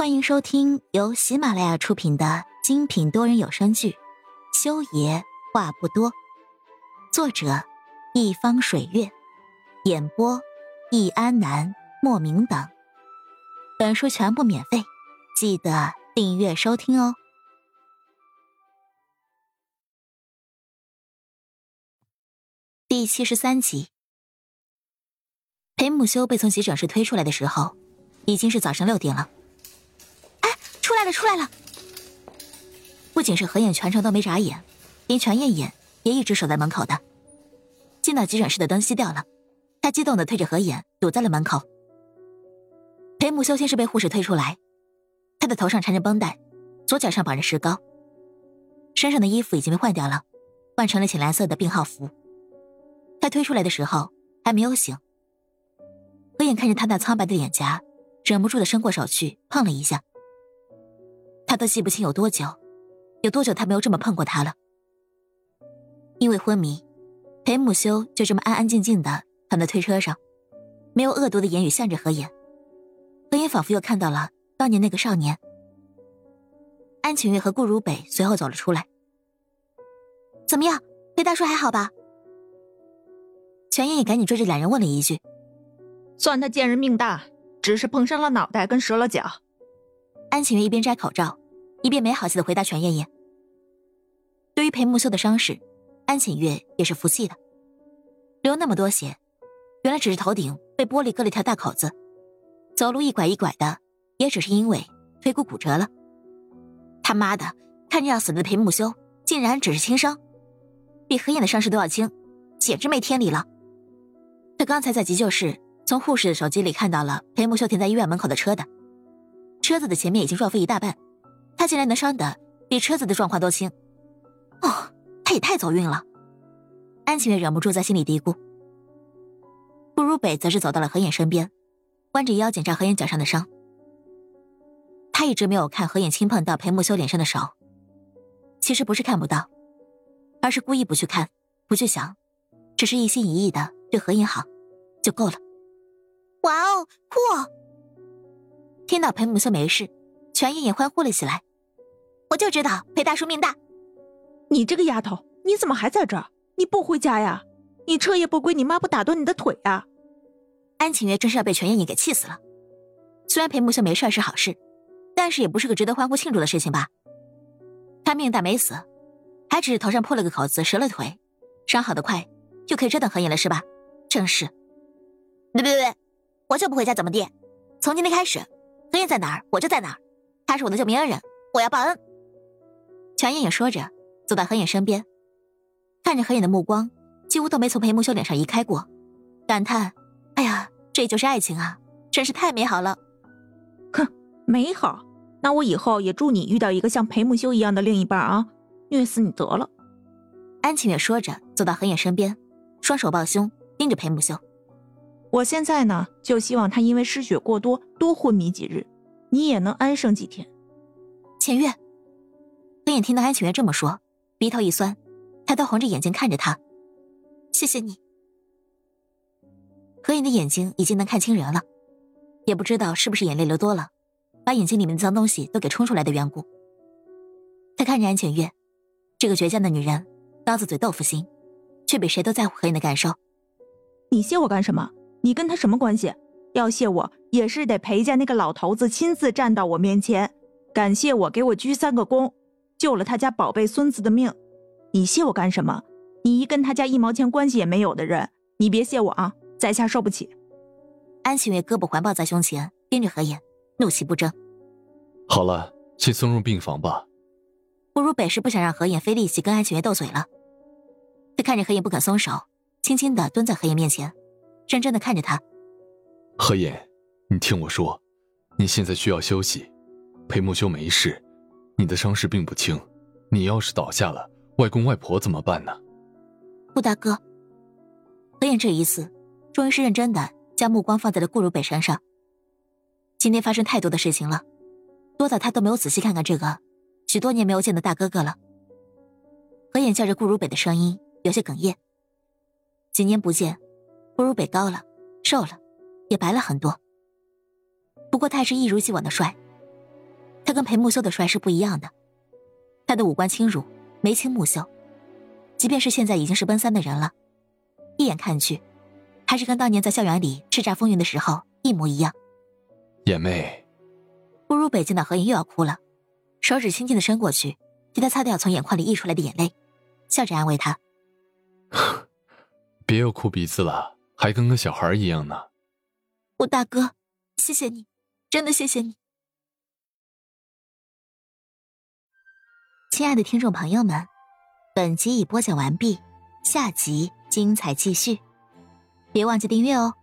欢迎收听由喜马拉雅出品的精品多人有声剧《修爷话不多》，作者：一方水月，演播：易安南、莫名等。本书全部免费，记得订阅收听哦。第七十三集，裴母修被从急诊室推出来的时候，已经是早上六点了。出来了，出来了！不仅是何眼全程都没眨眼，连全艳艳也一直守在门口的。见到急诊室的灯熄掉了，他激动的推着何眼堵在了门口。裴木修先是被护士推出来，他的头上缠着绷带，左脚上绑着石膏，身上的衣服已经被换掉了，换成了浅蓝色的病号服。他推出来的时候还没有醒。何眼看着他那苍白的脸颊，忍不住的伸过手去碰了一下。他都记不清有多久，有多久他没有这么碰过他了。因为昏迷，裴木修就这么安安静静的躺在推车上，没有恶毒的言语向着何言。何言仿佛又看到了当年那个少年。安晴月和顾如北随后走了出来。怎么样，裴大叔还好吧？全燕也赶紧追着两人问了一句：“算他贱人命大，只是碰伤了脑袋跟折了脚。”安晴月一边摘口罩。一边没好气的回答全艳艳。对于裴木修的伤势，安浅月也是服气的。流那么多血，原来只是头顶被玻璃割了一条大口子，走路一拐一拐的，也只是因为腿骨骨折了。他妈的，看着要死的裴木修，竟然只是轻伤，比何燕的伤势都要轻，简直没天理了。他刚才在急救室从护士的手机里看到了裴木修停在医院门口的车的，车子的前面已经撞飞一大半。他竟然能伤的比车子的状况都轻，哦，他也太走运了。安晴月忍不住在心里嘀咕。顾如北则是走到了何眼身边，弯着腰检查何眼脚上的伤。他一直没有看何眼轻碰到裴木修脸上的手，其实不是看不到，而是故意不去看，不去想，只是一心一意的对何眼好，就够了。哇哦，酷！听到裴木修没事，全艳艳欢呼了起来。我就知道裴大叔命大。你这个丫头，你怎么还在这儿？你不回家呀？你彻夜不归，你妈不打断你的腿呀？安晴月真是要被全艳艳给气死了。虽然裴木秀没事是好事，但是也不是个值得欢呼庆祝的事情吧？他命大没死，还只是头上破了个口子，折了腿，伤好的快，就可以折腾何影了是吧？正是。别别别，我就不回家怎么地？从今天开始，何燕在哪儿，我就在哪儿。他是我的救命恩人，我要报恩。全燕也说着，走到何影身边，看着何影的目光几乎都没从裴木修脸上移开过，感叹：“哎呀，这就是爱情啊，真是太美好了。”哼，美好？那我以后也祝你遇到一个像裴木修一样的另一半啊，虐死你得了。安晴也说着，走到何影身边，双手抱胸，盯着裴木修：“我现在呢，就希望他因为失血过多多昏迷几日，你也能安生几天。”浅月。何眼听到安晴月这么说，鼻头一酸，抬头红着眼睛看着他。谢谢你。何眼的眼睛已经能看清人了，也不知道是不是眼泪流多了，把眼睛里面的脏东西都给冲出来的缘故。他看着安晴月，这个倔强的女人，刀子嘴豆腐心，却比谁都在乎何眼的感受。你谢我干什么？你跟他什么关系？要谢我也是得裴家那个老头子亲自站到我面前，感谢我，给我鞠三个躬。救了他家宝贝孙子的命，你谢我干什么？你一跟他家一毛钱关系也没有的人，你别谢我啊！在下受不起。安晴月胳膊环抱在胸前，盯着何言，怒气不争。好了，先送入病房吧。不如北是不想让何言费力气跟安晴月斗嘴了。他看着何言不肯松手，轻轻的蹲在何言面前，认真的看着他。何言，你听我说，你现在需要休息。裴木修没事。你的伤势并不轻，你要是倒下了，外公外婆怎么办呢？顾大哥，何燕这一次终于是认真的，将目光放在了顾如北身上。今天发生太多的事情了，多到他都没有仔细看看这个许多年没有见的大哥哥了。何燕叫着顾如北的声音有些哽咽。几年不见，顾如北高了，瘦了，也白了很多。不过他还是一如既往的帅。他跟裴木修的帅是不一样的，他的五官轻如，眉清目秀，即便是现在已经是奔三的人了，一眼看去，还是跟当年在校园里叱咤风云的时候一模一样。眼妹，步入北京的何影又要哭了，手指轻轻的伸过去，替他擦掉从眼眶里溢出来的眼泪，笑着安慰他：“别又哭鼻子了，还跟个小孩一样呢。”我大哥，谢谢你，真的谢谢你。亲爱的听众朋友们，本集已播讲完毕，下集精彩继续，别忘记订阅哦。